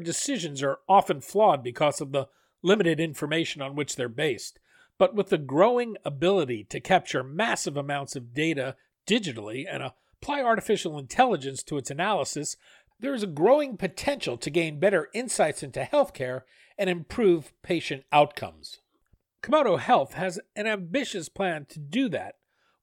Decisions are often flawed because of the limited information on which they're based. But with the growing ability to capture massive amounts of data digitally and apply artificial intelligence to its analysis, there is a growing potential to gain better insights into healthcare and improve patient outcomes. Komodo Health has an ambitious plan to do that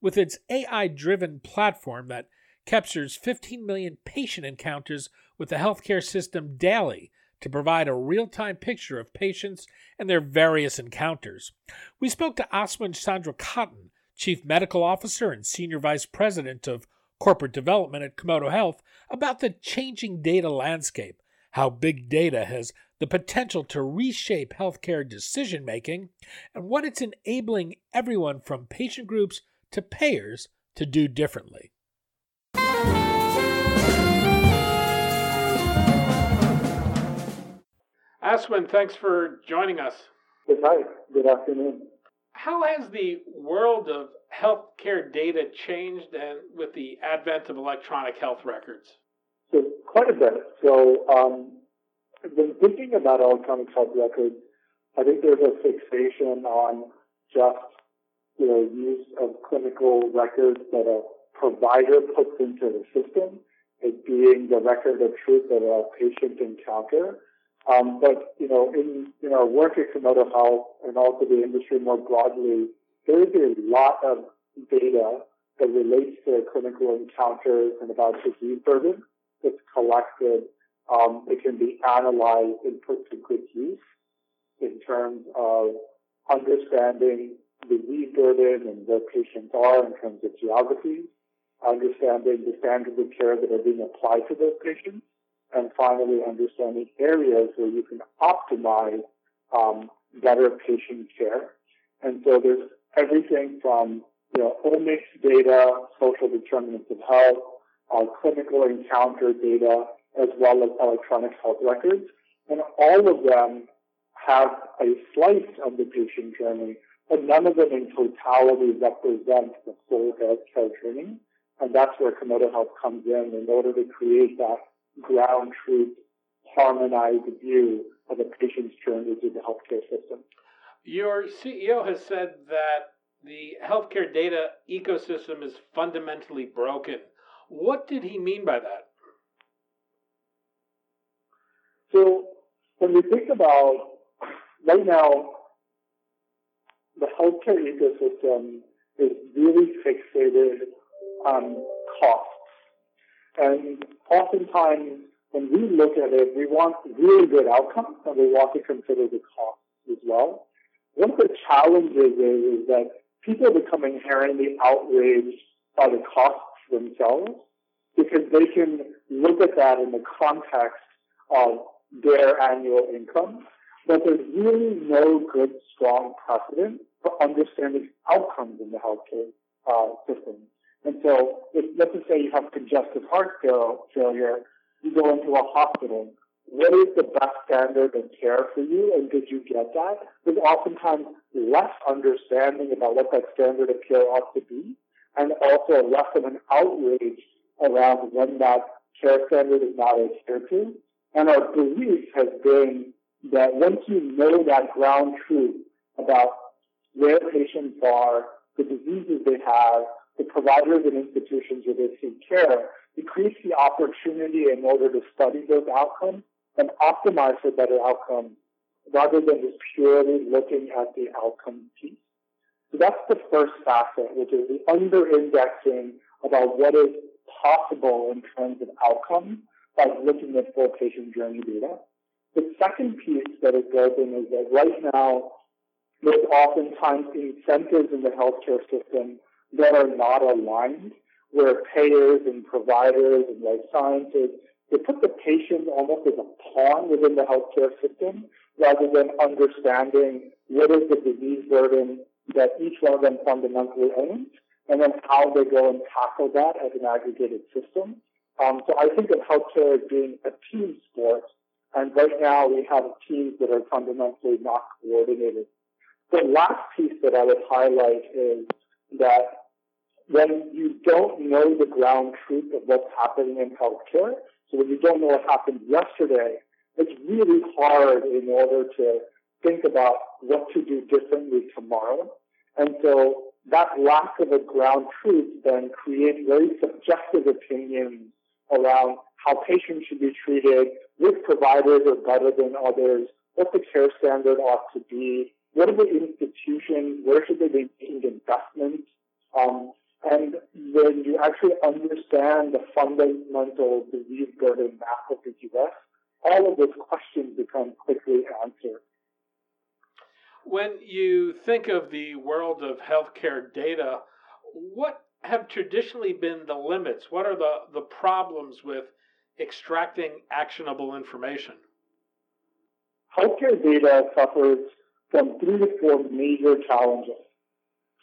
with its AI driven platform that captures 15 million patient encounters with the healthcare system daily to provide a real time picture of patients and their various encounters. We spoke to Aswin Chandrakantan, Chief Medical Officer and Senior Vice President of Corporate Development at Komodo Health, about the changing data landscape, how big data has the potential to reshape healthcare decision making, and what it's enabling everyone from patient groups to payers to do differently. Aswin, thanks for joining us. Good night. Good afternoon. How has the world of healthcare data changed and with the advent of electronic health records? So quite a bit. So um, when thinking about electronic health records, I think there's a fixation on just you know use of clinical records that a provider puts into the system as being the record of truth that a patient encounter. Um, but, you know, in, our work at Komodo Health and also the industry more broadly, there is a lot of data that relates to clinical encounters and about disease burden that's collected. Um, it can be analyzed and put to good use in terms of understanding disease burden and where patients are in terms of geography, understanding the standards of care that are being applied to those patients, and finally understanding areas where you can optimize um, better patient care. And so there's everything from you know omics data, social determinants of health, uh, clinical encounter data, as well as electronic health records, and all of them have a slice of the patient journey, but none of them in totality represent the full healthcare journey. And that's where Komodo Health comes in in order to create that ground truth, harmonized view of a patient's journey through the healthcare system. Your CEO has said that the healthcare data ecosystem is fundamentally broken. What did he mean by that? So, when we think about right now, the healthcare ecosystem is really fixated on costs. and oftentimes, when we look at it, we want really good outcomes and we want to consider the cost as well. One of the challenges is, is that people become inherently outraged by the costs themselves because they can look at that in the context of their annual income, but there's really no good, strong precedent for understanding outcomes in the healthcare uh, system. And so, if, let's just say you have congestive heart failure, you go into a hospital. What is the best standard of care for you, and did you get that? There's oftentimes less understanding about what that standard of care ought to be, and also less of an outrage around when that care standard is not adhered to. And our belief has been that once you know that ground truth about where patients are, the diseases they have, the providers and institutions where they seek care, it creates the opportunity in order to study those outcomes and optimize for better outcomes rather than just purely looking at the outcome piece. So that's the first facet, which is the under-indexing about what is possible in terms of outcomes by looking at full patient journey data. The second piece that is building is that right now, there's oftentimes incentives in the healthcare system that are not aligned, where payers and providers and life sciences, they put the patient almost as a pawn within the healthcare system rather than understanding what is the disease burden that each one of them fundamentally owns, and then how they go and tackle that as an aggregated system. Um, so I think of healthcare as being a team sport, and right now we have teams that are fundamentally not coordinated. The last piece that I would highlight is that when you don't know the ground truth of what's happening in healthcare, so when you don't know what happened yesterday, it's really hard in order to think about what to do differently tomorrow. And so that lack of a ground truth then creates very subjective opinions around how patients should be treated, which providers are better than others, what the care standard ought to be, what are the institutions, where should they be making investments. Um, and when you actually understand the fundamental disease burden map of the U.S., all of those questions become quickly answered. When you think of the world of healthcare data, what have traditionally been the limits? What are the, the problems with extracting actionable information? Healthcare data suffers from three to four major challenges.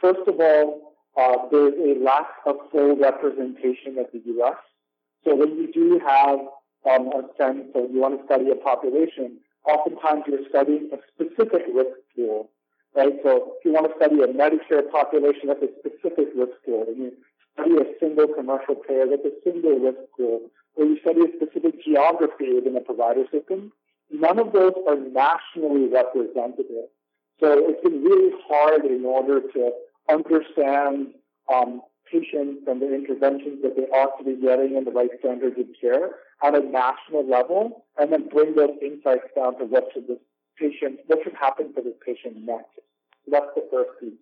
First of all, uh, there's a lack of full representation of the U.S. So when you do have um, a sense or you want to study a population, oftentimes you're studying a specific risk pool, right? So if you want to study a Medicare population, that's a specific risk pool. And you study a single commercial payer, that's a single risk pool. Or you study a specific geography within a provider system, none of those are nationally representative. So it's been really hard in order to understand um, patients and the interventions that they ought to be getting and the right standards of care at a national level, and then bring those insights down to what should this patient, what should happen for this patient next. That's the first piece.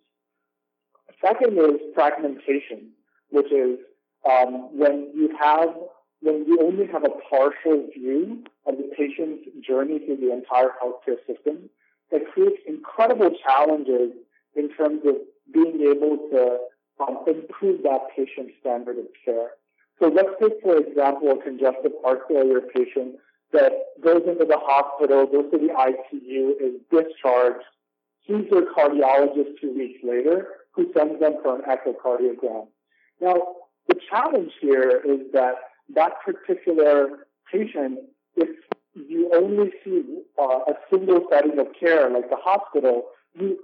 Second is fragmentation, which is um, when you have when you only have a partial view of the patient's journey through the entire healthcare system, that creates incredible challenges in terms of being able to um, improve that patient's standard of care. So let's take, for example, a congestive heart failure patient that goes into the hospital, goes to the ICU, is discharged, sees their cardiologist two weeks later, who sends them for an echocardiogram. Now, the challenge here is that that particular patient, if you only see uh, a single setting of care, like the hospital, you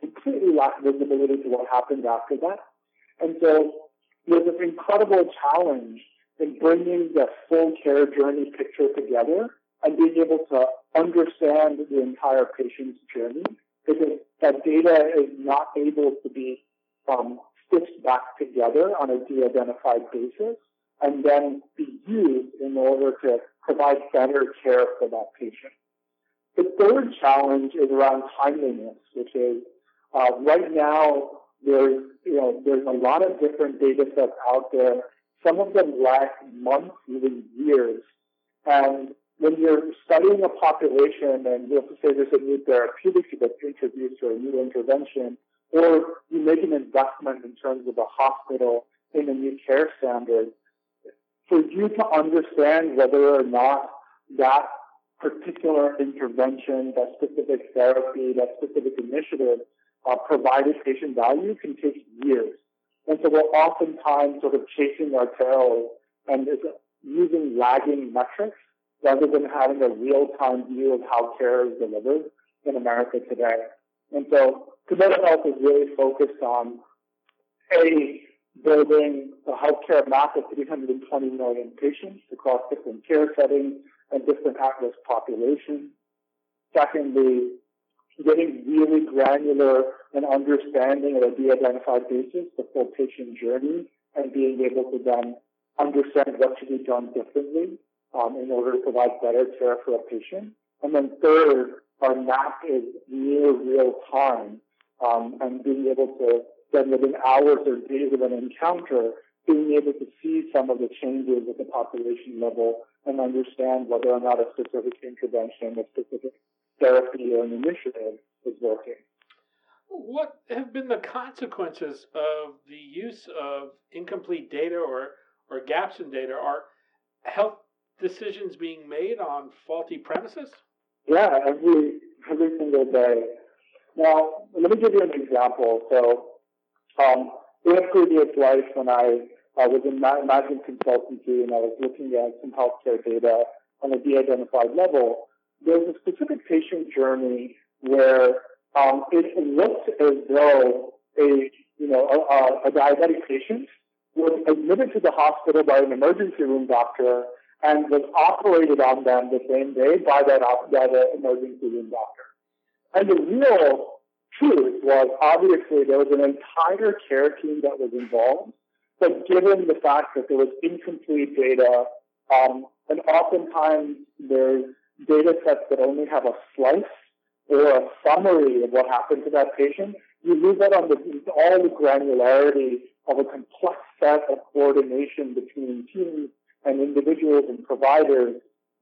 completely lack visibility to what happens after that. And so there's an incredible challenge in bringing the full care journey picture together and being able to understand the entire patient's journey because that data is not able to be um, stitched back together on a de-identified basis and then be used in order to provide better care for that patient. The third challenge is around timeliness, which is uh, right now there's you know there's a lot of different data sets out there. Some of them last months, even years. And when you're studying a population and you have to say there's a new therapeutic that's introduced or a new intervention, or you make an investment in terms of a hospital in a new care standard, for you to understand whether or not that particular intervention, that specific therapy, that specific initiative uh, provided patient value can take years. And so we're oftentimes sort of chasing our tails and using lagging metrics rather than having a real-time view of how care is delivered in America today. And so Komodo Health is really focused on A, building a healthcare map of 320 million patients across different care settings and different at-risk populations. Secondly, getting really granular and understanding at a de-identified basis the full patient journey and being able to then understand what should be done differently um, in order to provide better care for a patient. And then third, our map is near real time um, and being able to then within hours or days of an encounter, being able to see some of the changes at the population level and understand whether or not a specific intervention, a specific therapy or an initiative is working. What have been the consequences of the use of incomplete data or, or gaps in data? Are health decisions being made on faulty premises? Yeah, every every single day. Now, let me give you an example. So, um, in a previous life, when I uh, was in management consultancy and I was looking at some healthcare data on a de-identified level, there was a specific patient journey where um, it looked as though a you know a, a diabetic patient was admitted to the hospital by an emergency room doctor and was operated on them the same day by that, by emergency room doctor. And the real truth was obviously there was an entire care team that was involved, but given the fact that there was incomplete data, um, and oftentimes there's data sets that only have a slice or a summary of what happened to that patient, you lose out on the, all the granularity of a complex set of coordination between teams and individuals and providers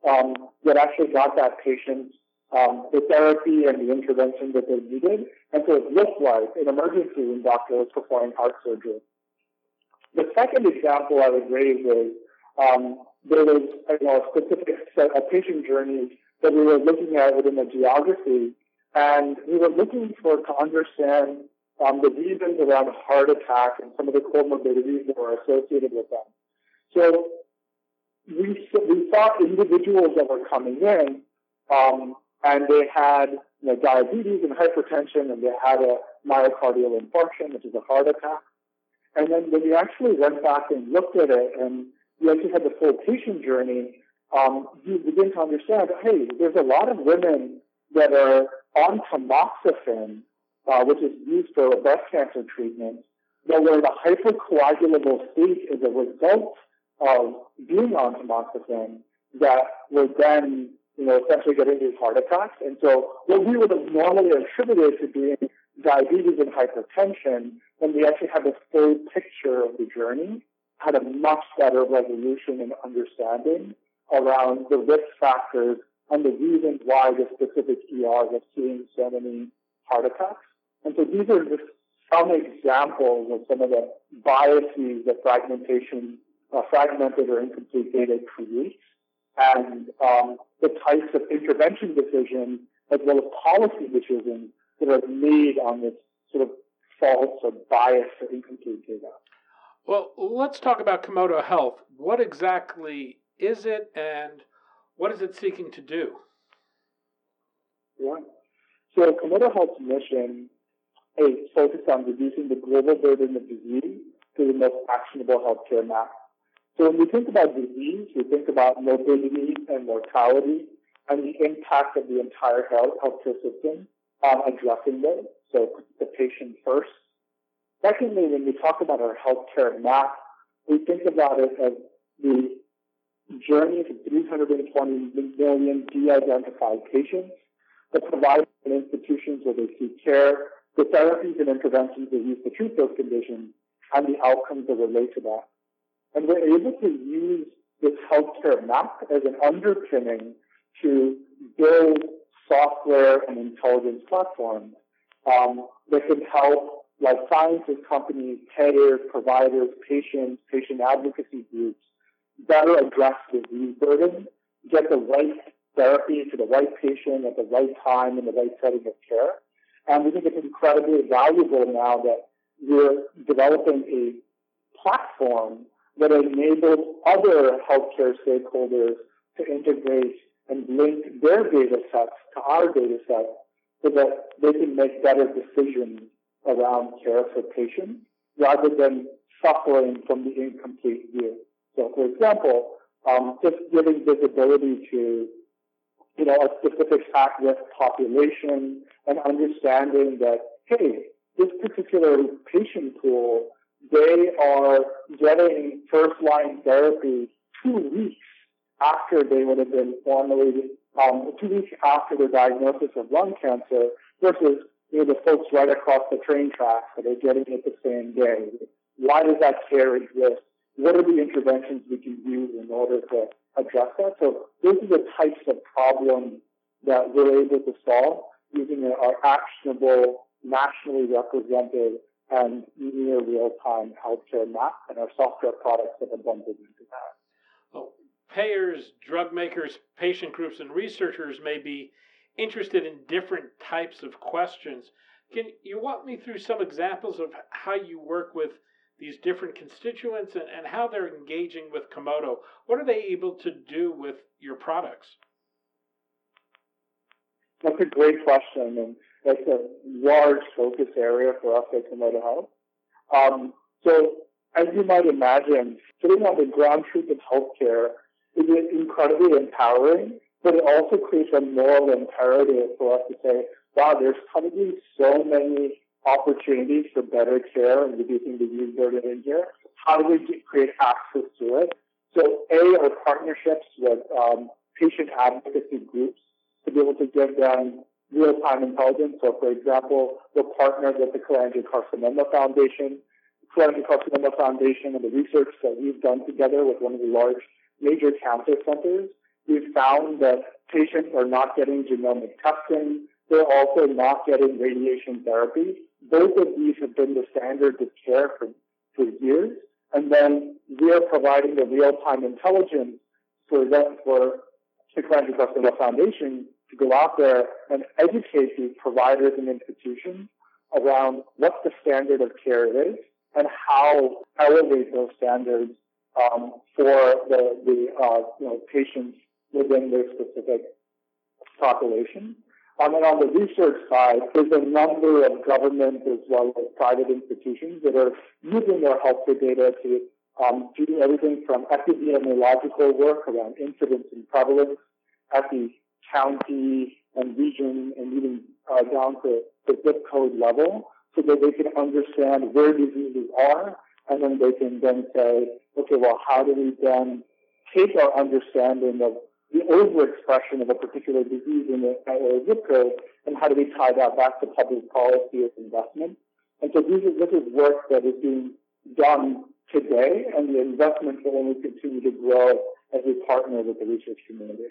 um, that actually got that patient um, the therapy and the intervention that they needed. And so it looked like an emergency room doctor was performing heart surgery. The second example I would raise is um, there was you know, a specific set of patient journeys that we were looking at within the geography, and we were looking for to understand um, the reasons around heart attack and some of the comorbidities that were associated with them. So we, we saw individuals that were coming in, um, and they had you know, diabetes and hypertension, and they had a myocardial infarction, which is a heart attack. And then when we actually went back and looked at it, and we actually had the full patient journey, um, you begin to understand, hey, there's a lot of women that are on tamoxifen, uh, which is used for breast cancer treatment, that were in a hypercoagulable state as a result of being on tamoxifen that were then, you know, essentially getting these heart attacks. And so what we would have normally attributed to being diabetes and hypertension, when we actually had the full picture of the journey, had a much better resolution and understanding around the risk factors and the reasons why the specific ERs are seeing so many heart attacks. And so these are just some examples of some of the biases that fragmentation uh, fragmented or incomplete data creates, and um, the types of intervention decisions as well as policy decisions that are made on this sort of false or biased or incomplete data. Well, let's talk about Komodo Health. What exactly is it, and what is it seeking to do? Yeah. So Komodo Health's mission is focused on reducing the global burden of disease through the most actionable healthcare map. So when we think about disease, we think about morbidity and mortality and the impact of the entire health healthcare system on addressing those. So the patient first. Secondly, when we talk about our healthcare map, we think about it as the journey to 320 million de-identified patients, the providers and institutions where they seek care, the therapies and interventions they use to treat those conditions, and the outcomes that relate to that. And we're able to use this healthcare map as an underpinning to build software and intelligence platforms um, that can help life sciences companies, payers, providers, patients, patient advocacy groups better address disease burden, get the right therapy to the right patient at the right time in the right setting of care. And we think it's incredibly valuable now that we're developing a platform that enables other healthcare stakeholders to integrate and link their data sets to our data sets so that they can make better decisions around care for patients rather than suffering from the incomplete view. So, for example, um, just giving visibility to you know, a specific at-risk population and understanding that, hey, this particular patient pool, they are getting first-line therapy two weeks after they would have been formally, um, two weeks after their diagnosis of lung cancer versus you know, the folks right across the train tracks that are getting it the same day. Why does that care exist? What are the interventions we can use in order to address that? So those are the types of problems that we're able to solve using our actionable, nationally represented, and near real-time healthcare map and our software products that are bundled into that. Well, payers, drug makers, patient groups, and researchers may be interested in different types of questions. Can you walk me through some examples of how you work with these different constituents and, and how they're engaging with Komodo? What are they able to do with your products? That's a great question, and that's a large focus area for us at Komodo Health. Um, so, as you might imagine, sitting on the ground truth of healthcare is incredibly empowering, but it also creates a moral imperative for us to say, wow, there's probably so many opportunities for better care and reducing disease burden in here. How do we create access to it? So, A, our partnerships with um, patient advocacy groups to be able to give them real-time intelligence. So, for example, we're partnered with the Cholangiocarcinoma Foundation. The Cholangiocarcinoma Foundation and the research that we've done together with one of the large major cancer centers, we've found that patients are not getting genomic testing. They're also not getting radiation therapy. Both of these have been the standards of care for, for years. And then we are providing the real-time intelligence for them, for the Cholangiocarcinoma Foundation to go out there and educate these providers and institutions around what the standard of care is and how elevate those standards um, for the, the uh, you know, patients within their specific population. Um, and on the research side, there's a number of government as well as private institutions that are using their healthcare data to um, do everything from epidemiological work around incidence and prevalence at the county and region and even uh, down to the zip code level so that they can understand where diseases are and then they can then say, okay, well, how do we then take our understanding of the overexpression of a particular disease in a, a zip code and how do we tie that back to public policy as investment? And so this is, this is work that is being done today and the investment will only continue to grow as we partner with the research community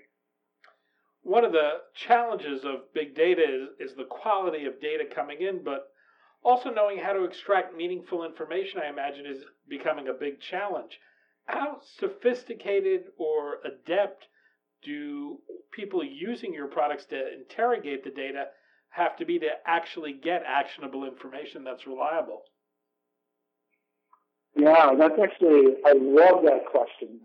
one of the challenges of big data is, is the quality of data coming in, but also knowing how to extract meaningful information, I imagine, is becoming a big challenge. How sophisticated or adept do people using your products to interrogate the data have to be to actually get actionable information that's reliable? Yeah, that's actually, I love that question.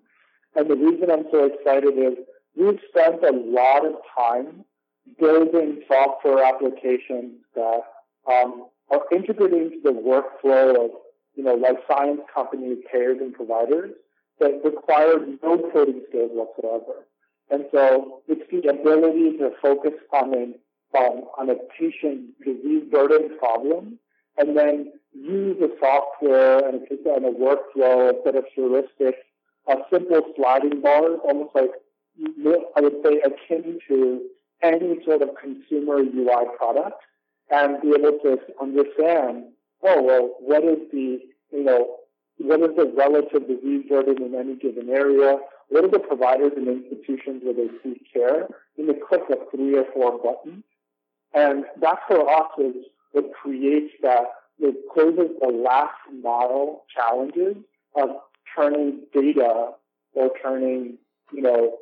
And the reason I'm so excited is we've spent a lot of time building software applications that um, are integrated into the workflow of, you know, life science companies, payers, and providers that require no coding skills whatsoever. And so it's the ability to focus on a, um, on a patient disease burden problem and then use the software and a, and a workflow, a set of heuristics, a simple sliding bars, almost like I would say akin to any sort of consumer UI product and be able to understand, oh, well, what is the, you know, what is the relative disease burden in any given area? What are the providers and institutions where they seek care? In the click of three or four buttons. And that for us is what creates that, it closes the last mile challenges of turning data or turning, you know,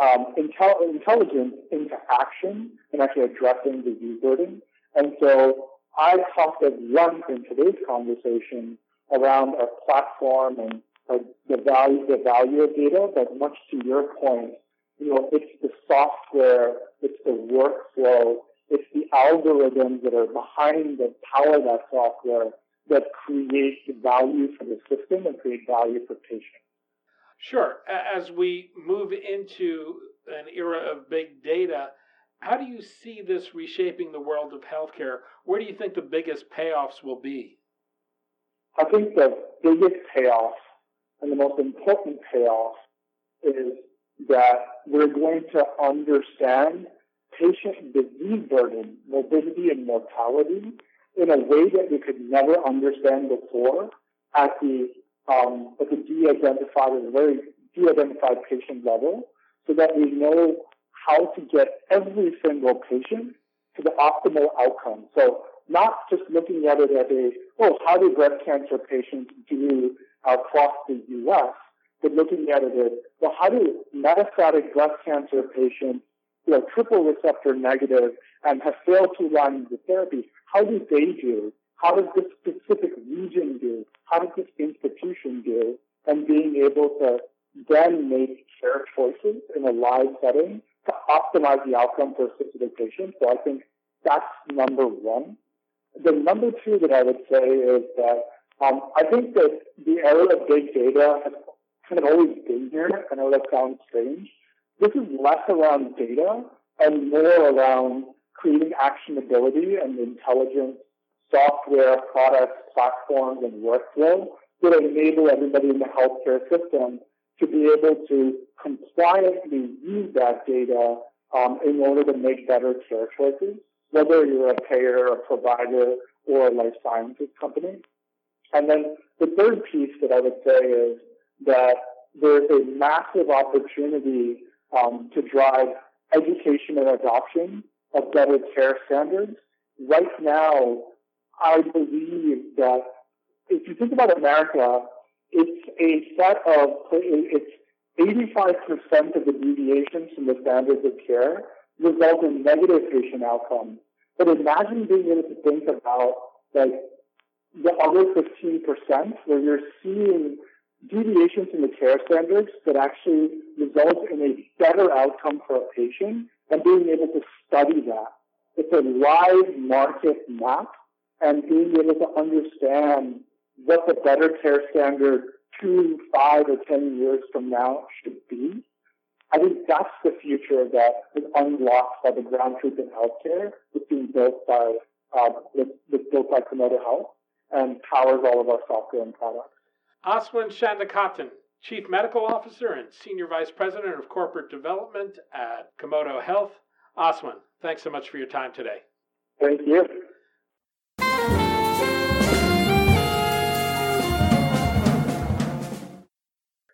um, intel- intelligence into action and actually addressing disease burden. And so I talked at length in today's conversation around our platform and the value the value of data, but much to your point, you know, it's the software, it's the workflow, it's the algorithms that are behind that power that software that create value for the system and create value for patients. Sure. As we move into an era of big data. How do you see this reshaping the world of healthcare? Where do you think the biggest payoffs will be? I think the biggest payoff and the most important payoff is that we're going to understand patient disease burden, morbidity, and mortality in a way that we could never understand before at the um, at the de-identified or very de-identified patient level, so that we know how to get every single patient to the optimal outcome. So not just looking at it as a, oh, how do breast cancer patients do across the U.S., but looking at it as, well, how do metastatic breast cancer patients who are triple receptor negative and have failed two lines of therapy, how do they do? How does this specific region do? How does this institution do? And being able to then make care choices in a live setting to optimize the outcome for a specific patient. So I think that's number one. The number two that I would say is that um, I think that the era of big data has kind of always been here. I know that sounds strange. This is less around data and more around creating actionability and intelligent software, products, platforms, and workflow that enable everybody in the healthcare system to be able to compliantly use that data um, in order to make better care choices, whether you're a payer, a provider, or a life sciences company. And then the third piece that I would say is that there's a massive opportunity um, to drive education and adoption of better care standards. Right now, I believe that if you think about America, it's a set of, it's 85% of the deviations from the standards of care result in negative patient outcomes. But imagine being able to think about like the other 15% where you're seeing deviations in the care standards that actually result in a better outcome for a patient and being able to study that. It's a live market map and being able to understand what the better care standard two, five, or ten years from now should be. I think that's the future that is unlocked by the ground truth in healthcare that's being built by uh, that's, built by Komodo Health and powers all of our software and products. Aswin Chandrakantan, Chief Medical Officer and Senior Vice President of Corporate Development at Komodo Health. Aswin, thanks so much for your time today. Thank you.